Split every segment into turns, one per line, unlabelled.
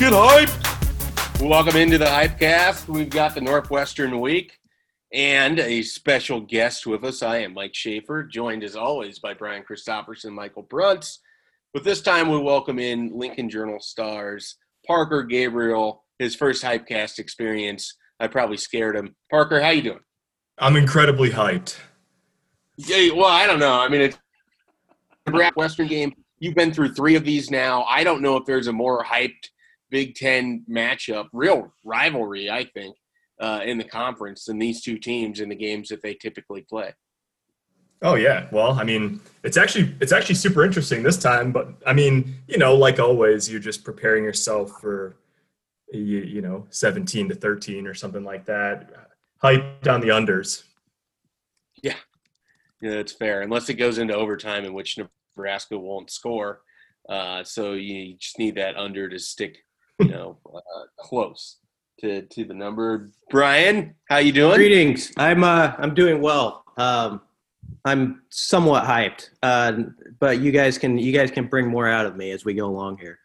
get hyped. Welcome into the Hypecast. We've got the Northwestern Week and a special guest with us. I am Mike Schaefer, joined as always by Brian Christopherson, Michael Bruntz. But this time we welcome in Lincoln Journal stars Parker Gabriel, his first Hypecast experience. I probably scared him. Parker, how you doing?
I'm incredibly hyped.
Yeah, well, I don't know. I mean, it's a Western game. You've been through three of these now. I don't know if there's a more hyped Big Ten matchup, real rivalry, I think, uh, in the conference than these two teams in the games that they typically play.
Oh yeah, well, I mean, it's actually it's actually super interesting this time. But I mean, you know, like always, you're just preparing yourself for you, you know 17 to 13 or something like that. Hyped on the unders.
Yeah, yeah, that's fair. Unless it goes into overtime, in which Nebraska won't score, uh, so you just need that under to stick, you know, uh, close to to the number. Brian, how you doing?
Greetings. I'm uh, I'm doing well. Um, I'm somewhat hyped, uh, but you guys can you guys can bring more out of me as we go along here.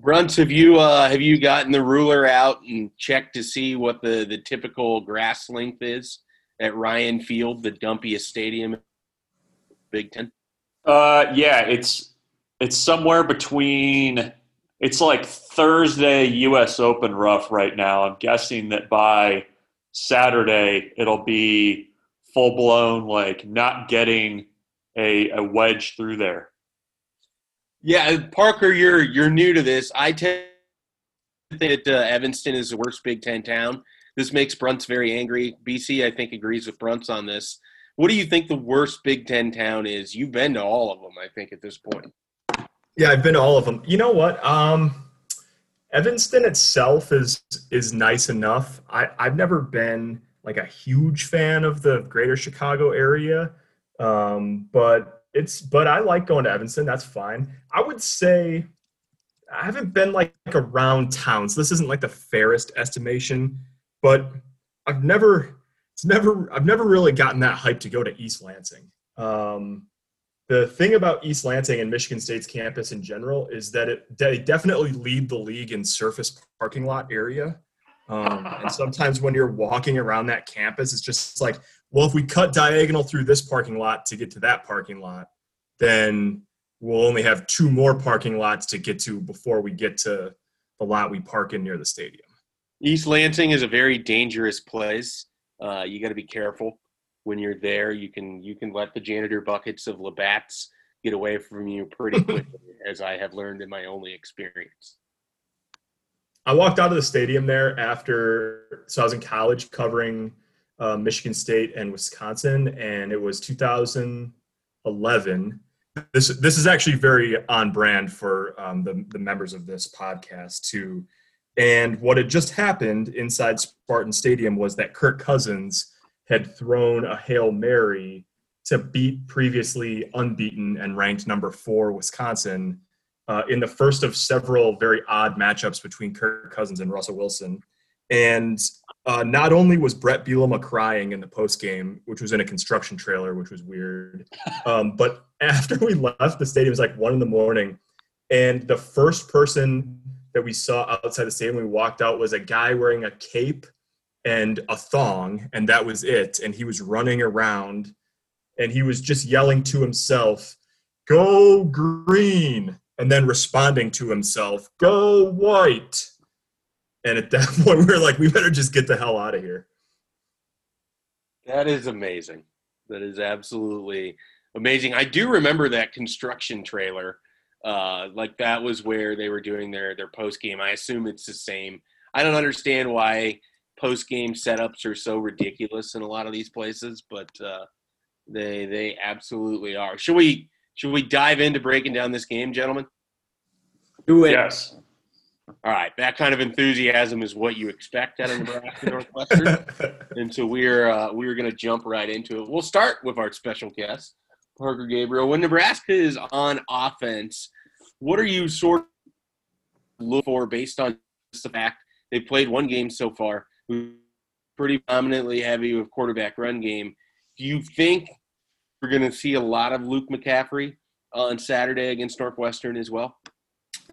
Bruntz, have you uh, have you gotten the ruler out and checked to see what the the typical grass length is at Ryan Field, the dumpiest stadium, in Big Ten?
Uh, yeah, it's it's somewhere between. It's like Thursday U.S. Open rough right now. I'm guessing that by Saturday it'll be full blown, like not getting a, a wedge through there.
Yeah, Parker, you're you're new to this. I tend to think that uh, Evanston is the worst Big Ten town. This makes Bruntz very angry. BC, I think, agrees with Bruntz on this. What do you think the worst Big Ten town is? You've been to all of them, I think, at this point.
Yeah, I've been to all of them. You know what? Um, Evanston itself is is nice enough. I, I've never been like a huge fan of the greater Chicago area. Um, but it's but I like going to Evanston. That's fine. I would say I haven't been like, like around town, so this isn't like the fairest estimation, but I've never it's never I've never really gotten that hype to go to East Lansing. Um, the thing about East Lansing and Michigan State's campus in general is that it they definitely lead the league in surface parking lot area. Um, and sometimes when you're walking around that campus, it's just like, well, if we cut diagonal through this parking lot to get to that parking lot, then we'll only have two more parking lots to get to before we get to the lot we park in near the stadium.
East Lansing is a very dangerous place. Uh, you got to be careful when you're there. You can you can let the janitor buckets of Labatt's get away from you pretty quickly, as I have learned in my only experience.
I walked out of the stadium there after, so I was in college covering uh, Michigan State and Wisconsin, and it was 2011. This this is actually very on brand for um, the the members of this podcast too. And what had just happened inside Spartan Stadium was that Kirk Cousins had thrown a hail mary to beat previously unbeaten and ranked number four Wisconsin uh, in the first of several very odd matchups between Kirk Cousins and Russell Wilson. And uh, not only was Bret Bielema crying in the post game, which was in a construction trailer, which was weird, um, but after we left the stadium, it was like one in the morning, and the first person that we saw outside the stadium, we walked out, was a guy wearing a cape and a thong, and that was it. And he was running around, and he was just yelling to himself, "Go green!" and then responding to himself, "Go white." And at that point, we were like, "We better just get the hell out of here."
That is amazing. That is absolutely amazing. I do remember that construction trailer. Uh, like that was where they were doing their their post game. I assume it's the same. I don't understand why post game setups are so ridiculous in a lot of these places, but uh, they they absolutely are. Should we should we dive into breaking down this game, gentlemen?
Do it.
Yes.
All right, that kind of enthusiasm is what you expect out of Nebraska Northwestern, and so we're uh, we're going to jump right into it. We'll start with our special guest, Parker Gabriel. When Nebraska is on offense, what are you sort of look for based on the fact they played one game so far, pretty prominently heavy with quarterback run game? Do you think we're going to see a lot of Luke McCaffrey on Saturday against Northwestern as well?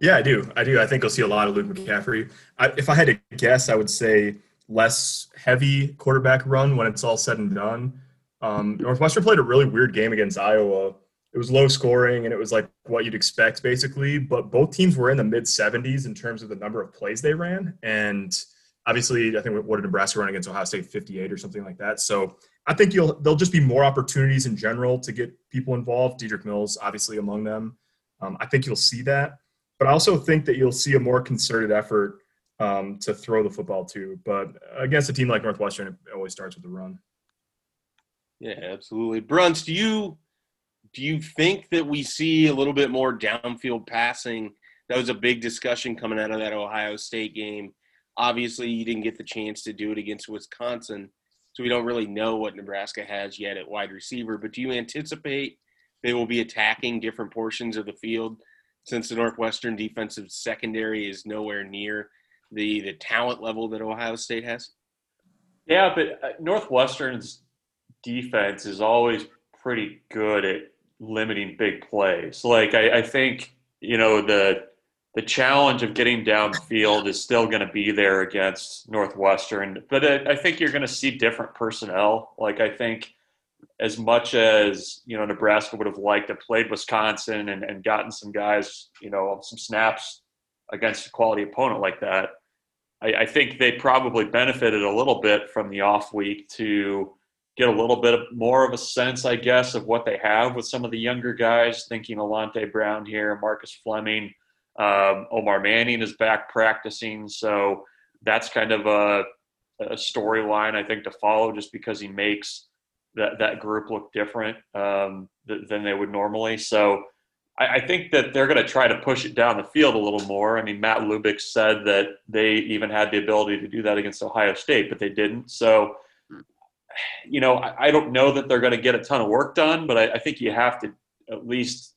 Yeah, I do. I do. I think you'll see a lot of Luke McCaffrey. I, if I had to guess, I would say less heavy quarterback run when it's all said and done. Um, Northwestern played a really weird game against Iowa. It was low scoring and it was like what you'd expect basically, but both teams were in the mid 70s in terms of the number of plays they ran. And obviously, I think what did Nebraska run against Ohio State 58 or something like that. So I think you'll there'll just be more opportunities in general to get people involved. Dedrick Mills, obviously, among them. Um, I think you'll see that, but I also think that you'll see a more concerted effort um, to throw the football too. But against a team like Northwestern, it always starts with the run.
Yeah, absolutely. Bruntz, do you do you think that we see a little bit more downfield passing? That was a big discussion coming out of that Ohio State game. Obviously, you didn't get the chance to do it against Wisconsin, so we don't really know what Nebraska has yet at wide receiver. But do you anticipate they will be attacking different portions of the field since the Northwestern defensive secondary is nowhere near the the talent level that Ohio State has?
Yeah, but uh, Northwestern's defense is always pretty good at limiting big plays. Like I, I think you know the the challenge of getting downfield is still going to be there against Northwestern, but I, I think you're going to see different personnel. Like I think as much as you know Nebraska would have liked to played Wisconsin and, and gotten some guys, you know, some snaps against a quality opponent like that, I, I think they probably benefited a little bit from the off week to get a little bit more of a sense, I guess, of what they have with some of the younger guys. Thinking Alante Brown here, Marcus Fleming, um, Omar Manning is back practicing, so that's kind of a, a storyline I think to follow, just because he makes that that group look different um, th- than they would normally. So. I, I think that they're going to try to push it down the field a little more. I mean, Matt Lubick said that they even had the ability to do that against Ohio State, but they didn't. So you know, I, I, don't know that they're going to get a ton of work done, but I, I, think you have to at least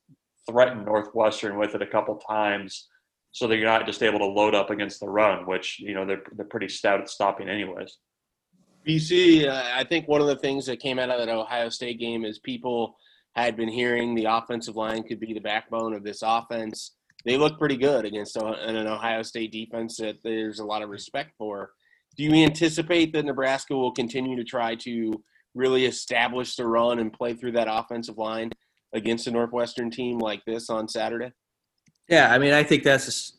threaten Northwestern with it a couple times so that you're not just able to load up against the run, which, you know, they're, they're pretty stout at stopping anyways.
BC, uh, I think one of the things that came out of that Ohio State game is people had been hearing the offensive line could be the backbone of this offense. They look pretty good against an Ohio State defense that there's a lot of respect for do you anticipate that Nebraska will continue to try to really establish the run and play through that offensive line against a Northwestern team like this on Saturday?
Yeah, I mean, I think that's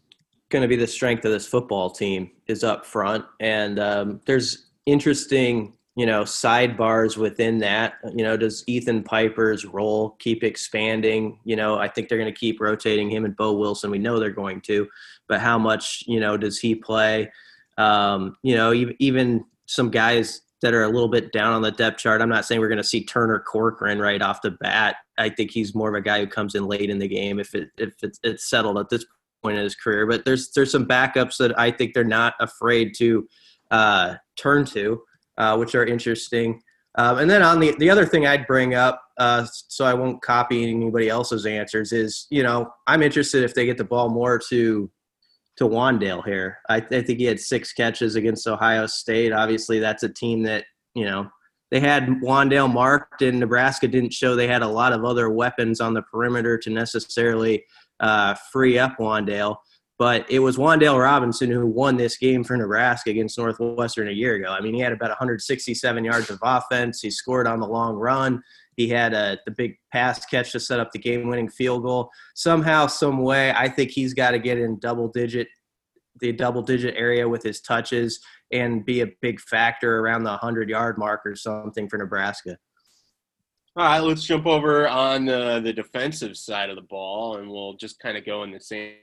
going to be the strength of this football team is up front, and um, there's interesting, you know, sidebars within that. You know, does Ethan Piper's role keep expanding? You know, I think they're going to keep rotating him and Boe Wilson. We know they're going to, but how much, you know, does he play? Um, you know, even some guys that are a little bit down on the depth chart. I'm not saying we're going to see Turner Corcoran right off the bat. I think he's more of a guy who comes in late in the game if it if it's, it's settled at this point in his career. But there's there's some backups that I think they're not afraid to uh, turn to, uh, which are interesting. Um, and then on the the other thing I'd bring up, uh, so I won't copy anybody else's answers, is you know I'm interested if they get the ball more to to Wan'Dale here. I, I, think he had six catches against Ohio State. Obviously, that's a team that you know they had Wan'Dale marked, and Nebraska didn't show they had a lot of other weapons on the perimeter to necessarily uh, free up Wan'Dale. But it was Wan'Dale Robinson who won this game for Nebraska against Northwestern a year ago. I mean, he had about 167 yards of offense. He scored on the long run. He had a, the big pass catch to set up the game-winning field goal. Somehow, some way, I think he's got to get in double-digit, the double-digit area with his touches and be a big factor around the 100-yard mark or something for Nebraska.
All right, let's jump over on uh, the defensive side of the ball, and we'll just kind of go in the same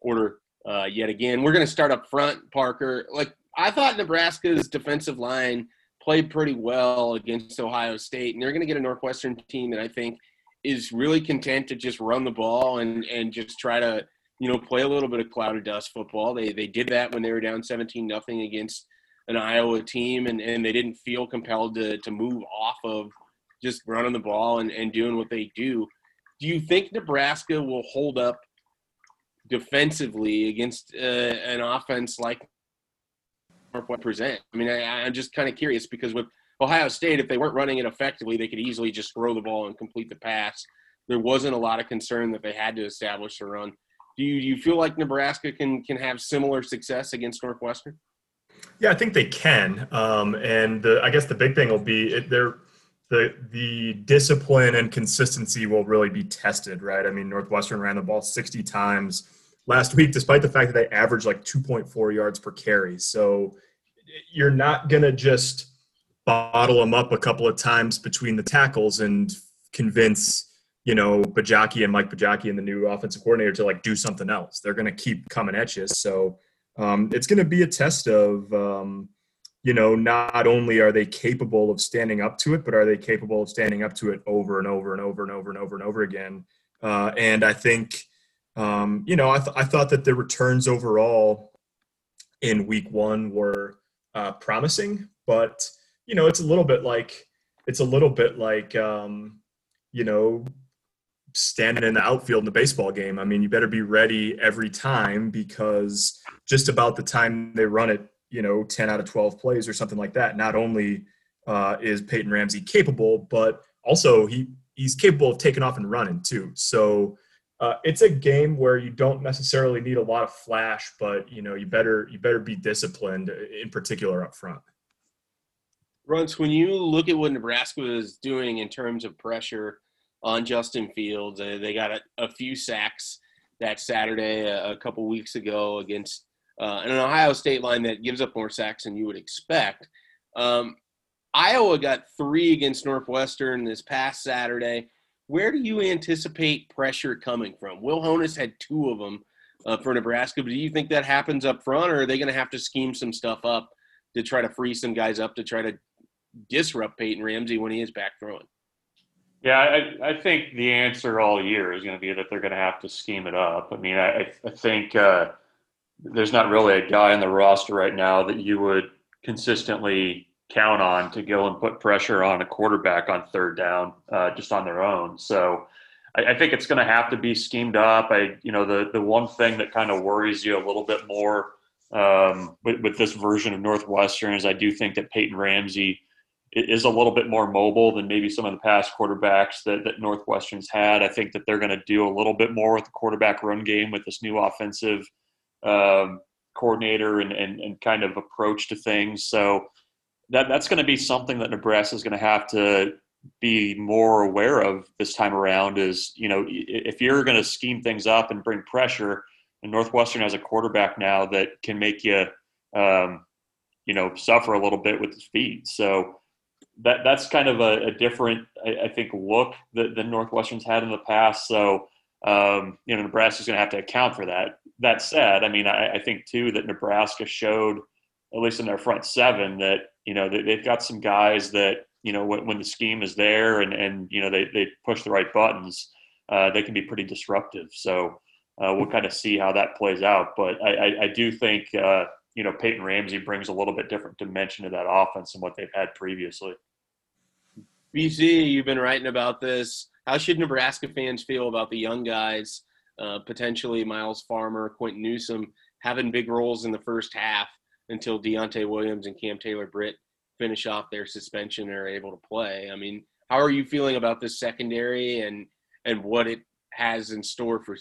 order uh, yet again. We're going to start up front, Parker. Like I thought, Nebraska's defensive line – played pretty well against Ohio State, and they're going to get a Northwestern team that I think is really content to just run the ball and and just try to you know play a little bit of cloud of dust football. They they did that when they were down 17 nothing against an Iowa team, and and they didn't feel compelled to to move off of just running the ball and, and doing what they do. Do you think Nebraska will hold up defensively against uh, an offense like what present. I mean, I, am just kind of curious because with Ohio State, if they weren't running it effectively, they could easily just throw the ball and complete the pass. There wasn't a lot of concern that they had to establish the run. Do you, do you feel like Nebraska can can have similar success against Northwestern?
Yeah, I think they can. Um, and the, I guess the big thing will be it, they're the the discipline and consistency will really be tested, right? I mean, Northwestern ran the ball 60 times last week, despite the fact that they averaged like 2.4 yards per carry. So you're not gonna just bottle them up a couple of times between the tackles and convince you know Bajakian and Mike Bajakian and the new offensive coordinator to like do something else. They're gonna keep coming at you. So um, it's gonna be a test of um, you know, not only are they capable of standing up to it, but are they capable of standing up to it over and over and over and over and over and over again? Uh, and I think, um, you know, I, th- I thought that the returns overall in week one were uh, promising, but you know, it's a little bit like it's a little bit like um, you know standing in the outfield in the baseball game. I mean, you better be ready every time because just about the time they run it you know 10 out of 12 plays or something like that not only uh, is peyton ramsey capable but also he he's capable of taking off and running too so uh, it's a game where you don't necessarily need a lot of flash but you know you better you better be disciplined in particular up front
Bruntz, when you look at what Nebraska is doing in terms of pressure on Justin Fields, uh, they got a, a, few sacks that Saturday a, a couple weeks ago against uh, an Ohio State line that gives up more sacks than you would expect. Um, Iowa got three against Northwestern this past Saturday. Where do you anticipate pressure coming from? Will Honas had two of them uh, for Nebraska, but do you think that happens up front, or are they going to have to scheme some stuff up to try to free some guys up to try to disrupt Peyton Ramsey when he is back throwing?
Yeah, I, I think the answer all year is going to be that they're going to have to scheme it up. I mean, I, I think uh, there's not really a guy on the roster right now that you would consistently count on to go and put pressure on a quarterback on third down uh, just on their own. So I, I think it's going to have to be schemed up. I, you know, the the one thing that kind of worries you a little bit more um, with, with this version of Northwestern is I do think that Peyton Ramsey is a little bit more mobile than maybe some of the past quarterbacks that, that Northwestern's had. I think that they're going to do a little bit more with the quarterback run game with this new offensive um, coordinator and, and, and kind of approach to things. So that that's going to be something that Nebraska is going to have to be more aware of this time around. Is you know if you're going to scheme things up and bring pressure, and Northwestern has a quarterback now that can make you um, you know suffer a little bit with his feet. So. That, that's kind of a, a different, I, I, think, look that, Northwestern's had in the past. So, um, you know, Nebraska's going to have to account for that that said, I mean, I, I, think too that Nebraska showed, at least in their front seven, that you know they, have got some guys that you know when, when, the scheme is there and and you know they they push the right buttons, uh, they can be pretty disruptive. So uh, we'll kind of see how that plays out. But I, I, I do think uh, you know Peyton Ramsey brings a little bit different dimension to that offense than what they've had previously.
BC, you've been writing about this. How should Nebraska fans feel about the young guys? uh, potentially Myles Farmer, Quinton Newsome having big roles in the first half until Deontay Williams and Cam Taylor Britt finish off their suspension and are able to play. I mean, how are you feeling about this secondary and and what it has in store for?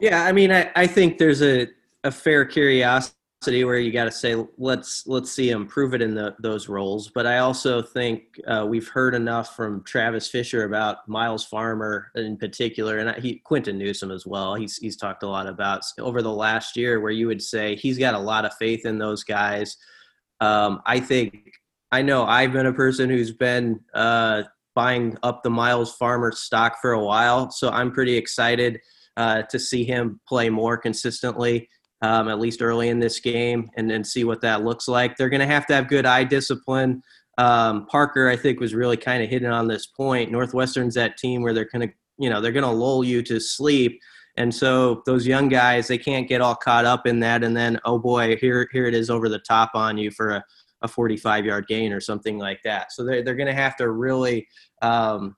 Yeah, I mean, I, I think there's a, a fair curiosity where you got to say let's let's see him prove it in the, those roles. But I also think uh, we've heard enough from Travis Fisher about Myles Farmer in particular, and he Quinton Newsome as well. He's he's talked a lot about over the last year where you would say he's got a lot of faith in those guys. Um, I think I know I've been a person who's been uh, buying up the Myles Farmer stock for a while, so I'm pretty excited uh, to see him play more consistently um, at least early in this game, and then see what that looks like. They're going to have to have good eye discipline. Um, Parker, I think, was really kind of hitting on this point. Northwestern's that team where they're going to, you know, they're going to lull you to sleep. And so those young guys, they can't get all caught up in that. And then, oh boy, here, here it is over the top on you for a, a 45 yard gain or something like that. So they're, they're going to have to really um,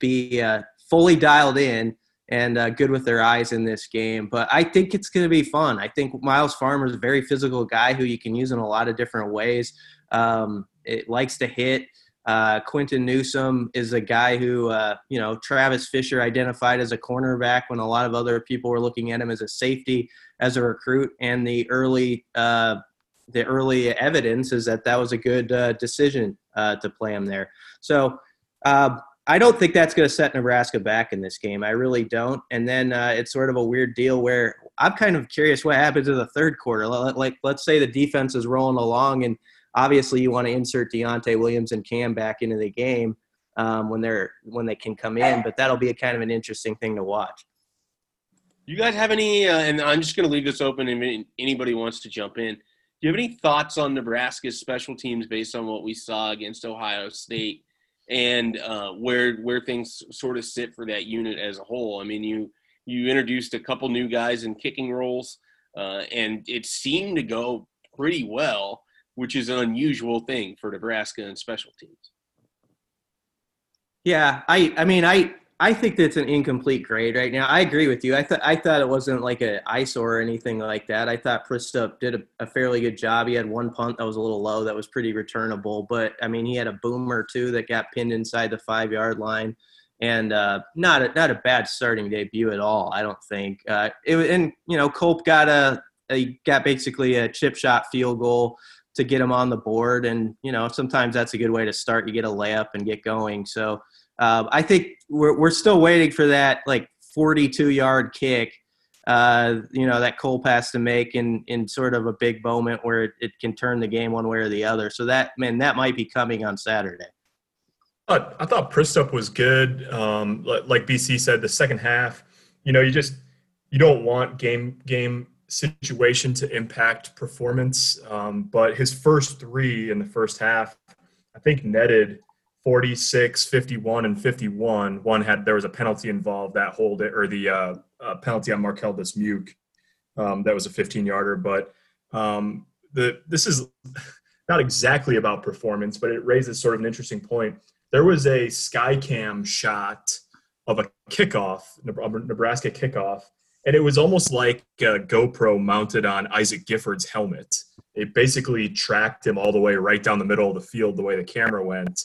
be uh, fully dialed in and uh, good with their eyes in this game. But I think it's going to be fun. I think Myles Farmer is a very physical guy who you can use in a lot of different ways. Um, it likes to hit. Uh, Quinton Newsome is a guy who, uh, you know, Travis Fisher identified as a cornerback when a lot of other people were looking at him as a safety, as a recruit, and the early uh, the early evidence is that that was a good uh, decision uh, to play him there. So uh, I don't think that's going to set Nebraska back in this game. I really don't. And then uh, it's sort of a weird deal where I'm kind of curious what happens in the third quarter. Like, let's say the defense is rolling along, and obviously you want to insert Deontai Williams and Cam back into the game um, when they're when they can come in. But that'll be a kind of an interesting thing to watch.
You guys have any? Uh, and I'm just going to leave this open, if anybody wants to jump in. Do you have any thoughts on Nebraska's special teams based on what we saw against Ohio State and uh, where where things sort of sit for that unit as a whole? I mean, you you introduced a couple new guys in kicking roles, uh, and it seemed to go pretty well, which is an unusual thing for Nebraska and special teams.
Yeah, I I mean I I think that's an incomplete grade right now. I agree with you. I thought I thought it wasn't like an ISO or anything like that. I thought Przystup did a, a, fairly good job. He had one punt that was a little low, that was pretty returnable. But I mean, he had a boomer too that got pinned inside the five yard line, and uh, not a, not a bad starting debut at all. I don't think. Uh, it and you know Culp got a, a got basically a chip shot field goal to get him on the board, and you know sometimes that's a good way to start. You get a layup and get going. So um, I think we're we're still waiting for that like 42 yard kick. Uh, you know that Culp has to make in in sort of a big moment where it, it can turn the game one way or the other. So that man, that might be coming on Saturday.
I, thought Przystup was good. Um, like, like BC said, the second half, you know, you just you don't want game game situation to impact performance. Um, but his first three in the first half, I think netted 46, 51, and 51. One had there was a penalty involved that hold it or the uh, uh, penalty on Marquel Dismuke. Um, that was a 15 yarder, but um, the this is not exactly about performance, but it raises sort of an interesting point. There was a Skycam shot of a kickoff, Nebraska kickoff, and it was almost like a GoPro mounted on Isaac Gifford's helmet. It basically tracked him all the way right down the middle of the field the way the camera went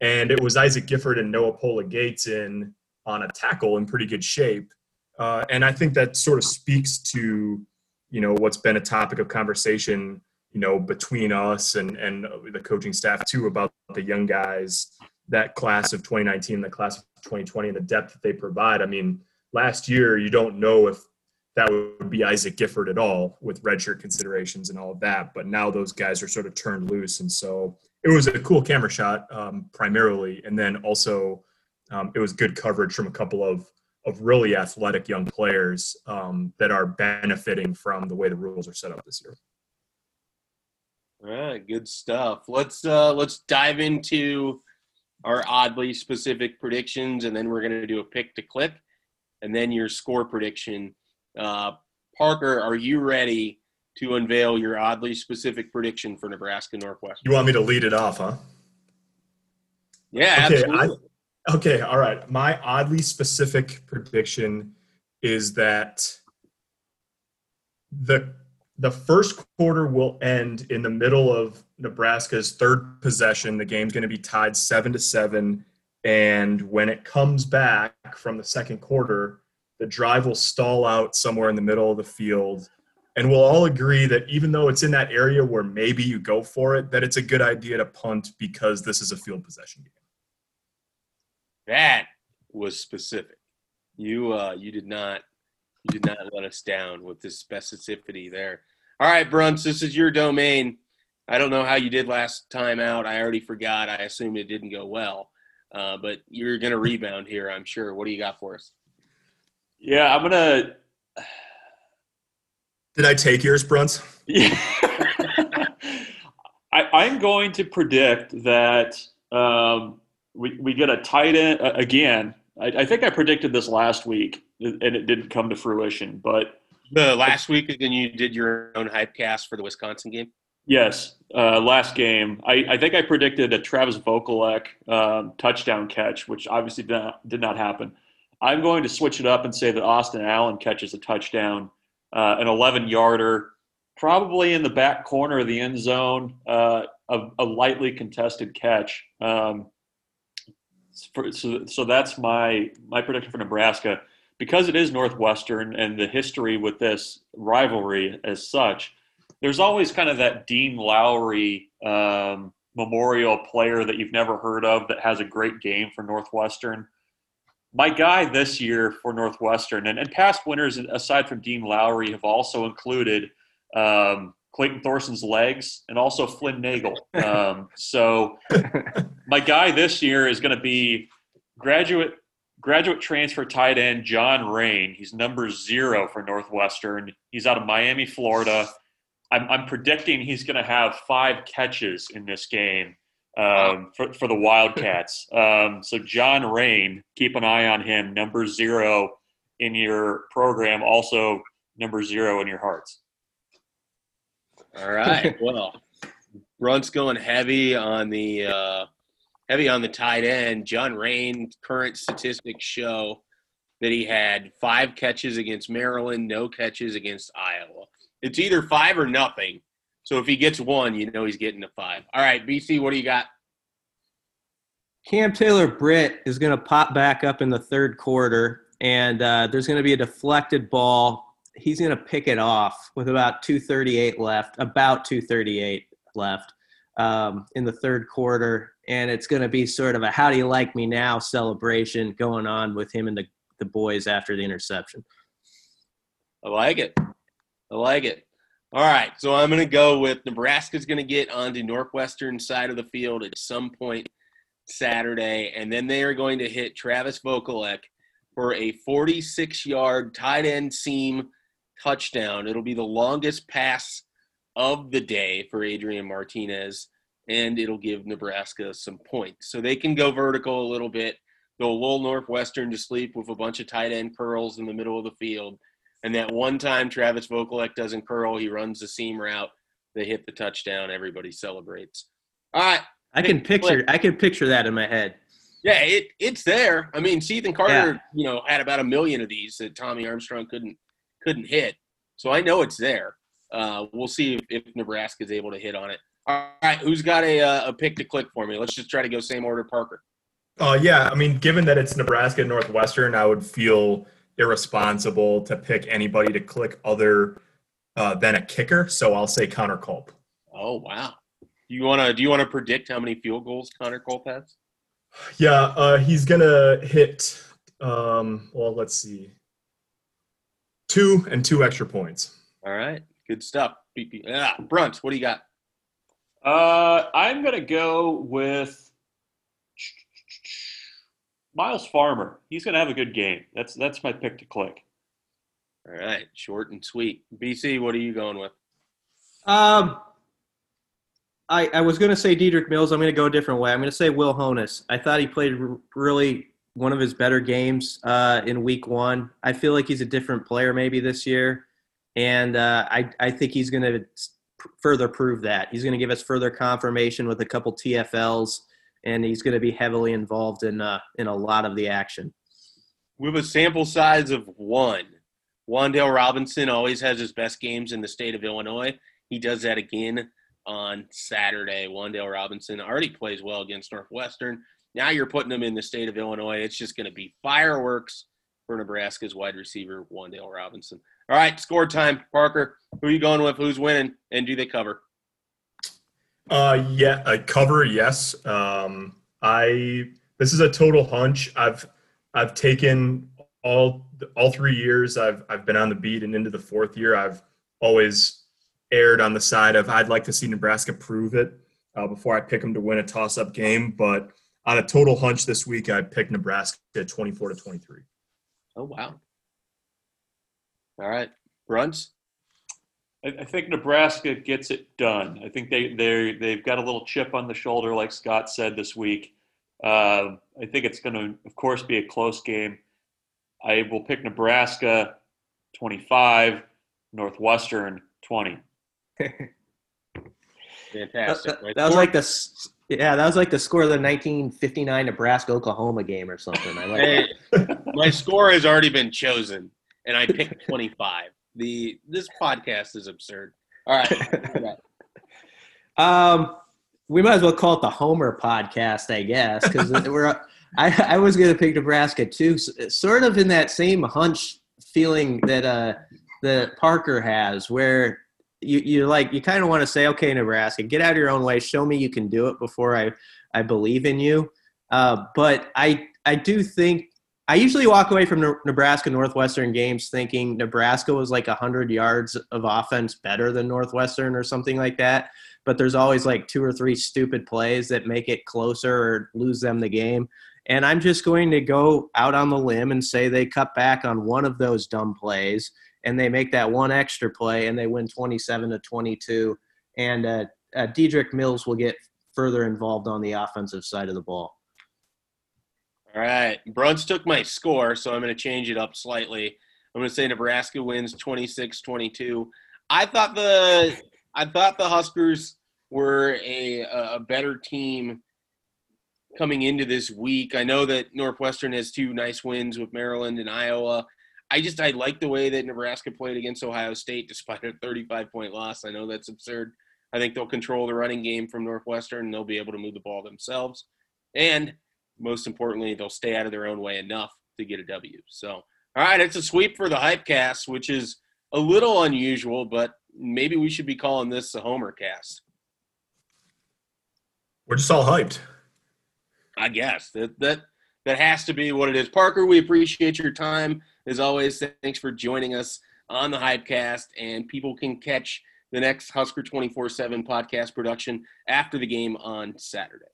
and it was Isaac Gifford and Noa Pola-Gates in on a tackle in pretty good shape. Uh, and I think that sort of speaks to, you know, what's been a topic of conversation, you know, between us and and the coaching staff too about the young guys, that class of 2019, the class of 2020, and the depth that they provide. I mean, last year you don't know if that would be Isaac Gifford at all with redshirt considerations and all of that, but now those guys are sort of turned loose, and so it was a cool camera shot um, primarily, and then also um, it was good coverage from a couple of of really athletic young players um, that are benefiting from the way the rules are set up this year.
All right, good stuff. Let's uh, let's dive into our oddly specific predictions, and then we're going to do a pick to click, and then your score prediction. Uh, Parker, are you ready to unveil your oddly specific prediction for Nebraska Northwest.
You want me to lead it off, huh?
Yeah, okay, absolutely.
I, okay, all right. My oddly specific prediction is that the the first quarter will end in the middle of Nebraska's third possession. The game's going to be tied seven to seven, and when it comes back from the second quarter, the drive will stall out somewhere in the middle of the field and we'll all agree that even though it's in that area where maybe you go for it, that it's a good idea to punt because this is a field possession game.
That was specific. You uh, you did not you did not let us down with this specificity there. All right, Bruntz, this is your domain. I don't know how you did last time out. I already forgot. I assumed it didn't go well, uh, but you're going to rebound here, I'm sure. What do you got for us?
Yeah, I'm gonna
did I take yours, Bruntz?
Yeah. I, am going to predict that um, we, we get a tight end uh, again. I, I, think I predicted this last week, and it didn't come to fruition. But
the last week, then you did your own hype cast for the Wisconsin game.
Yes, uh, last game. I, I, think I predicted a Travis Vokolek um, touchdown catch, which obviously did not, did not happen. I'm going to switch it up and say that Austin Allen catches a touchdown uh, an 11 yarder, probably in the back corner of the end zone. Uh, a, a lightly contested catch. Um, for, so, so that's my my prediction for Nebraska because it is Northwestern and the history with this rivalry as such. There's always kind of that Dean Lowry um, memorial player that you've never heard of that has a great game for Northwestern. My guy this year for Northwestern and, and past winners aside from Dean Lowry have also included um, Clayton Thorson's legs and also Flynn Nagel. Um, so my guy this year is going to be graduate graduate transfer tight end John Raine. He's number zero for Northwestern. He's out of Miami, Florida. I'm, I'm predicting he's going to have five catches in this game um, for, for the Wildcats. Um, so John Raine, keep an eye on him. Number zero in your program, also number zero in your hearts.
All right. Well, Bruntz's going heavy on the uh, heavy on the tight end. John Raine current statistics show that he had five catches against Maryland, no catches against Iowa. It's either five or nothing. So if he gets one, you know he's getting a five. All right, BC, what do you got?
Cam Taylor Britt is going to pop back up in the third quarter, and uh, there's going to be a deflected ball he's going to pick it off with about 238 left, about 238 left um, in the third quarter. And it's going to be sort of a how do you like me now celebration going on with him and the, the boys after the interception.
I like it. I like it. All right. So I'm going to go with Nebraska's going to get on the northwestern side of the field at some point Saturday. And then they are going to hit Travis Vokolek for a 46 yard tight end seam touchdown. It'll be the longest pass of the day for Adrian Martinez, and it'll give Nebraska some points. So they can go vertical a little bit, go a little Northwestern to sleep with a bunch of tight end curls in the middle of the field. And that one time Travis Vokolek doesn't curl, he runs the seam route, they hit the touchdown, everybody celebrates. All right.
I can picture I can picture that in my head.
Yeah, it, it's there. I mean, Ethan Carter, yeah. you know, had about a million of these that Tommy Armstrong couldn't couldn't hit. So I know it's there. Uh, we'll see if, if Nebraska is able to hit on it. All right, who's got a, uh, a pick to click for me? Let's just try to go same order, Parker.
Uh, yeah, I mean, given that it's Nebraska Northwestern, I would feel irresponsible to pick anybody to click other uh, than a kicker. So I'll say Connor Culp.
Oh wow! Do you wanna do you wanna predict how many field goals Connor Culp has?
Yeah, uh, he's gonna hit. Um, well, let's see. Two and two extra points.
All right, good stuff. Yeah, Bruntz, what do you got?
Uh, I'm gonna go with Myles Farmer. He's gonna have a good game. That's that's my pick to click.
All right, short and sweet. BC, what are you going with?
Um, I I was gonna say Dedrick Mills. I'm gonna go a different way. I'm gonna say Will Honas. I thought he played really one of his better games uh, in week one. I feel like he's a different player maybe this year. And uh, I, I think he's going to further prove that. He's going to give us further confirmation with a couple TFLs, and he's going to be heavily involved in, uh, in a lot of the action.
With a sample size of one, Wan'Dale Robinson always has his best games in the state of Illinois. He does that again on Saturday. Wan'Dale Robinson already plays well against Northwestern. Now you're putting them in the state of Illinois. It's just going to be fireworks for Nebraska's wide receiver, Wan'Dale Robinson. All right, score time. Parker, who are you going with? Who's winning? And do they cover?
Uh, yeah, a cover, yes. Um, I this is a total hunch. I've I've taken all all three years I've I've been on the beat and into the fourth year. I've always erred on the side of I'd like to see Nebraska prove it uh, before I pick them to win a toss up game, but on a total hunch this week, I picked Nebraska at 24 to 23.
Oh, wow. All right. Bruntz?
I, think Nebraska gets it done. I think they they they've got a little chip on the shoulder, like Scott said this week. Uh, I think it's going to, of course, be a close game. I will pick Nebraska 25, Northwestern 20.
Fantastic.
That, that was like the yeah, that was like the score of the 1959 Nebraska Oklahoma game or something. I like
hey, my score has already been chosen, and I picked 25. The this podcast is absurd. All right.
um, we might as well call it the Homer podcast, I guess, because we're. I, I was going to pick Nebraska too, sort of in that same hunch feeling that uh, that Parker has, where you you like you kind of want to say, okay, Nebraska, get out of your own way, show me you can do it before I I believe in you. Uh, but I I do think I usually walk away from Nebraska Northwestern games thinking Nebraska was like 100 yards of offense better than Northwestern or something like that. But there's always like two or three stupid plays that make it closer or lose them the game. And I'm just going to go out on the limb and say they cut back on one of those dumb plays and they make that one extra play and they win 27 to 22. And uh, uh, Dedrick Mills will get further involved on the offensive side of the ball.
All right. Bruntz took my score, so I'm going to change it up slightly. I'm going to say Nebraska wins 26-22. I thought the I thought the Huskers were a a better team coming into this week. I know that Northwestern has two nice wins with Maryland and Iowa. I just I like the way that Nebraska played against Ohio State despite a 35 point loss. I know that's absurd. I think they'll control the running game from Northwestern and they'll be able to move the ball themselves. And most importantly, they'll stay out of their own way enough to get a W. So, all right, it's a sweep for the Hypecast, which is a little unusual, but maybe we should be calling this a Homer cast.
We're just all hyped.
I guess that that that has to be what it is. Parker, we appreciate your time as always. Thanks for joining us on the Hypecast, and people can catch the next Husker 24/7 podcast production after the game on Saturday.